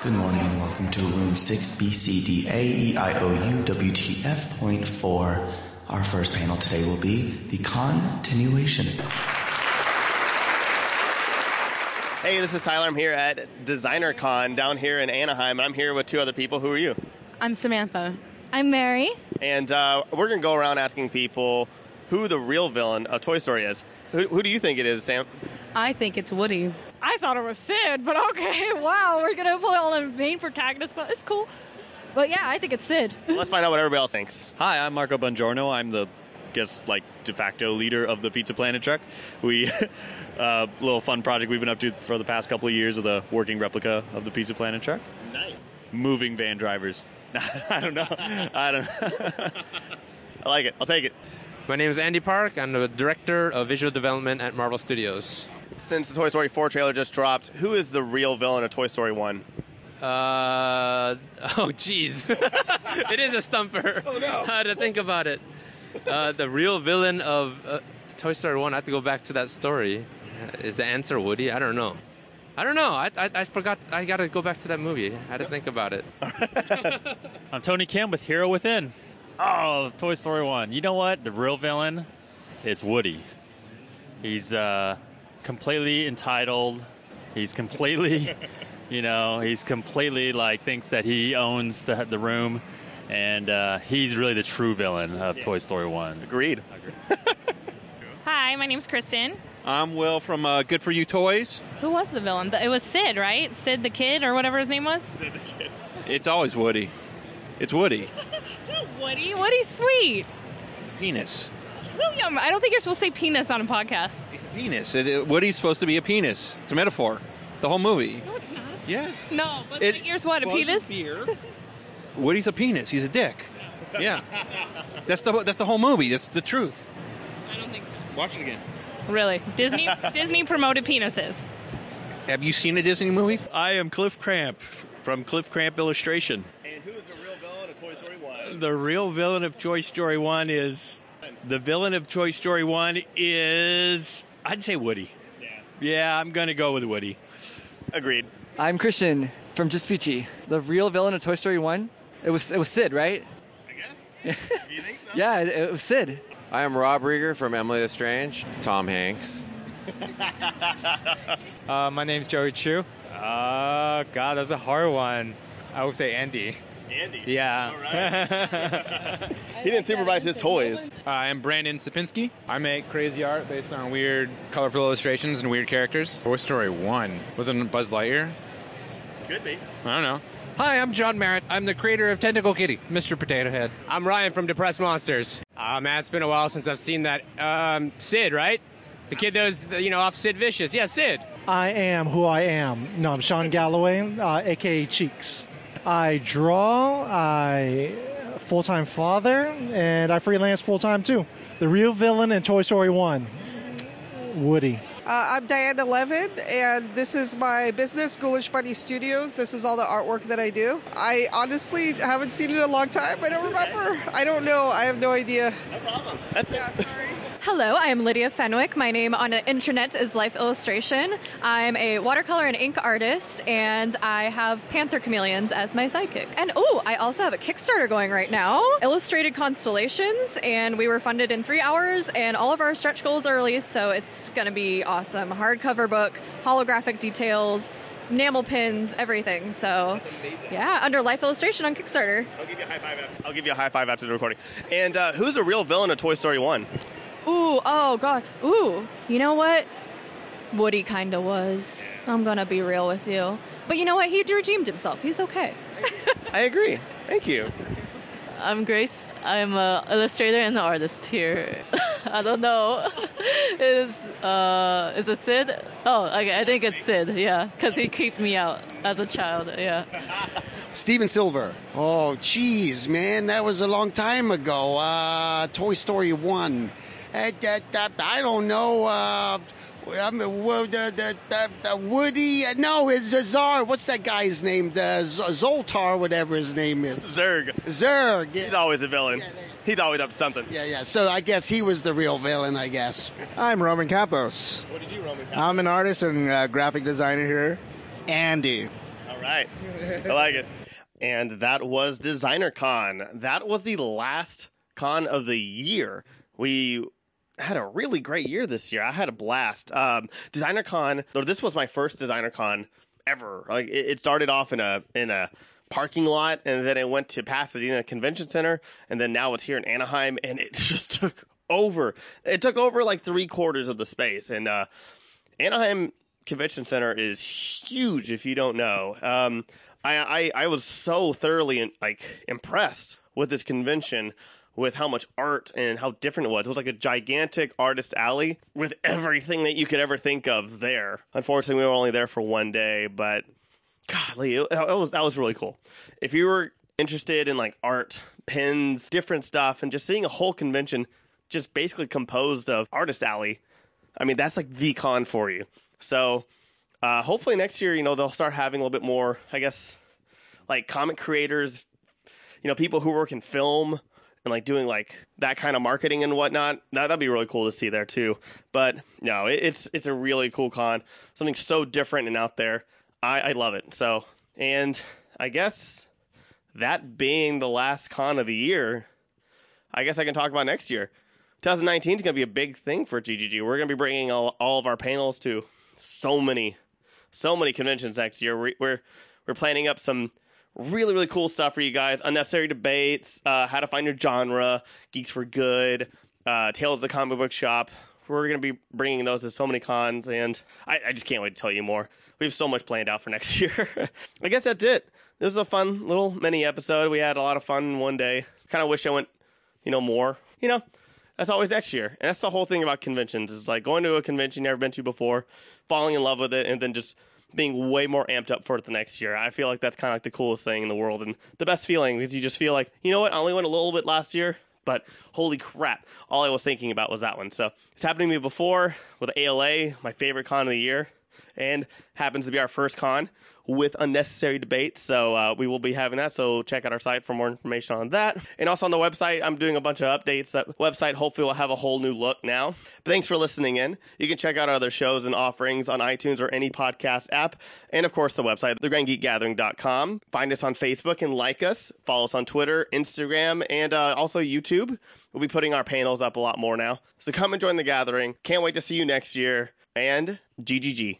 Good morning and welcome to room 6BCDAEIOUWTF.4. Our first panel today will be the continuation. Hey, this is Tyler. I'm here at Designer Con down here in Anaheim. I'm here with two other people. Who are you? I'm Samantha. I'm Mary. And uh, we're going to go around asking people who the real villain of Toy Story is. Who, who do you think it is, Sam? I think it's Woody. I thought it was Sid, but okay, wow, we're gonna put on a main protagonist, but it's cool. But yeah, I think it's Sid. Let's find out what everybody else thinks. Hi, I'm Marco Bongiorno. I'm the guess like de facto leader of the Pizza Planet truck. We uh, little fun project we've been up to for the past couple of years with a working replica of the Pizza Planet truck. Nice. Moving van drivers. I don't know. I don't. Know. I like it. I'll take it. My name is Andy Park. I'm the director of visual development at Marvel Studios. Since the Toy Story 4 trailer just dropped, who is the real villain of Toy Story 1? Uh, oh, jeez. it is a stumper. Oh, no. I had to think about it. Uh, the real villain of uh, Toy Story 1, I have to go back to that story. Is the answer Woody? I don't know. I don't know. I, I, I forgot. I got to go back to that movie. I had to think about it. I'm Tony Kim with Hero Within. Oh, Toy Story 1. You know what? The real villain is Woody. He's uh, completely entitled. He's completely, you know, he's completely like thinks that he owns the, the room. And uh, he's really the true villain of Toy Story 1. Agreed. Hi, my name's Kristen. I'm Will from uh, Good For You Toys. Who was the villain? It was Sid, right? Sid the kid or whatever his name was? Sid the Kid. It's always Woody. It's Woody. It's Woody. Woody's sweet. He's a penis. William, I don't think you're supposed to say penis on a podcast. He's a penis. It, it- Woody's supposed to be a penis. It's a metaphor. The whole movie. No, it's not. Yes. No, but It- yours what? A Well, penis? Woody's a penis. He's a dick. Yeah. That's the that's the whole movie. That's the truth. I don't think so. Watch it again. Really? Disney Disney promoted penises. Have you seen a Disney movie? I am Cliff Cramp from Cliff Cramp Illustration. And who is the real villain of Toy Story 1? The real villain of Toy Story 1 is. The villain of Toy Story 1 is. I'd say Woody. Yeah. Yeah, I'm going to go with Woody. Agreed. I'm Christian from Just Peachy. The real villain of Toy Story 1? It was it was Sid, right? I guess. you think so? Yeah, it, it was Sid. I am Rob Reger from Emily the Strange. Tom Hanks. Uh, my name's Joey Chou. Uh, God, that's a hard one. I would say Andy. Andy. Yeah. He didn't supervise his toys. Uh, I'm Brandon Sapinski. I make crazy art based on weird, colorful illustrations and weird characters. Toy Story 1. Was it Buzz Lightyear? Could be. I don't know. Hi, I'm John Merritt. I'm the creator of Tentacle Kitty, Mr. Potato Head. I'm Ryan from Depressed Monsters. Uh, man, it's been a while since I've seen that. Um, Sid, right? The kid that was, you know, off Sid Vicious. Yeah, Sid. I am who I am. No, I'm Sean Galloway, uh, aka Cheeks. I draw, I full time father, and I freelance full time too. The real villain in Toy Story 1, Woody. Uh, I'm Diana Levin, and this is my business, Ghoulish Bunny Studios. This is all the artwork that I do. I honestly haven't seen it in a long time. I don't remember. I don't know. I have no idea. No problem. That's yeah, it. sorry. Hello, I am Lydia Fenwick. My name on the intranet is Life Illustration. I'm a watercolor and ink artist, and I have Panther Chameleons as my sidekick. And oh, I also have a Kickstarter going right now Illustrated Constellations, and we were funded in three hours, and all of our stretch goals are released, so it's going to be awesome. Hardcover book, holographic details. Enamel pins, everything. So, yeah, under Life Illustration on Kickstarter. I'll give you a high five. After, I'll give you a high five after the recording. And uh, who's the real villain of Toy Story 1? Ooh, oh god. Ooh, you know what? Woody kinda was. I'm gonna be real with you. But you know what? He redeemed himself. He's okay. I agree. Thank you. I'm Grace. I'm an illustrator and an artist here. I don't know. is uh is it Sid? Oh, okay. I think it's Sid. Yeah, because he creeped me out as a child. Yeah. Stephen Silver. Oh, jeez, man, that was a long time ago. Uh, Toy Story One. That, that, I don't know. Uh, I mean, wo- the, the, the, the Woody. Uh, no, it's a Zazar. What's that guy's name? The Z- Zoltar, whatever his name is. Zurg. Zurg. He's always a villain. Yeah, He's always up to something. Yeah, yeah. So I guess he was the real villain. I guess. I'm Roman Campos. What did you, Roman? I'm an artist and uh, graphic designer here. Andy. All All right. I like it. And that was Designer Con. That was the last con of the year. We had a really great year this year. I had a blast. Um, Designer Con, or this was my first Designer Con ever. Like it, it started off in a in a parking lot, and then it went to Pasadena Convention Center, and then now it's here in Anaheim, and it just took over. It took over like three quarters of the space, and uh, Anaheim Convention Center is huge. If you don't know, um, I, I I was so thoroughly like impressed with this convention with how much art and how different it was. It was like a gigantic artist alley with everything that you could ever think of there. Unfortunately, we were only there for one day, but golly, it, was that was really cool. If you were interested in like art, pins, different stuff, and just seeing a whole convention just basically composed of artist alley, I mean that's like the con for you. So uh, hopefully next year, you know, they'll start having a little bit more, I guess, like comic creators, you know, people who work in film and like doing like that kind of marketing and whatnot. That, that'd be really cool to see there too. But no, it, it's it's a really cool con, something so different and out there. I, I love it. So, and I guess that being the last con of the year, I guess I can talk about next year. 2019 is going to be a big thing for GGG. We're going to be bringing all, all of our panels to so many, so many conventions next year. We, we're we're planning up some really really cool stuff for you guys. Unnecessary debates, uh, how to find your genre, geeks for good, uh, tales of the comic book shop. We're going to be bringing those to so many cons, and I, I just can't wait to tell you more. We have so much planned out for next year. I guess that's it. This was a fun little mini episode. We had a lot of fun one day. Kind of wish I went, you know, more. You know, that's always next year. And that's the whole thing about conventions It's like going to a convention you've never been to before, falling in love with it, and then just being way more amped up for it the next year. I feel like that's kind of like the coolest thing in the world and the best feeling because you just feel like, you know what, I only went a little bit last year, but holy crap, all I was thinking about was that one. So it's happening to me before with ALA, my favorite con of the year, and happens to be our first con with unnecessary debates. So uh, we will be having that. So check out our site for more information on that. And also on the website, I'm doing a bunch of updates. That website hopefully will have a whole new look now. But thanks for listening in. You can check out our other shows and offerings on iTunes or any podcast app. And of course, the website, thegrandgeekgathering.com. Find us on Facebook and like us. Follow us on Twitter, Instagram, and uh, also YouTube. We'll be putting our panels up a lot more now. So come and join the gathering. Can't wait to see you next year. And GGG.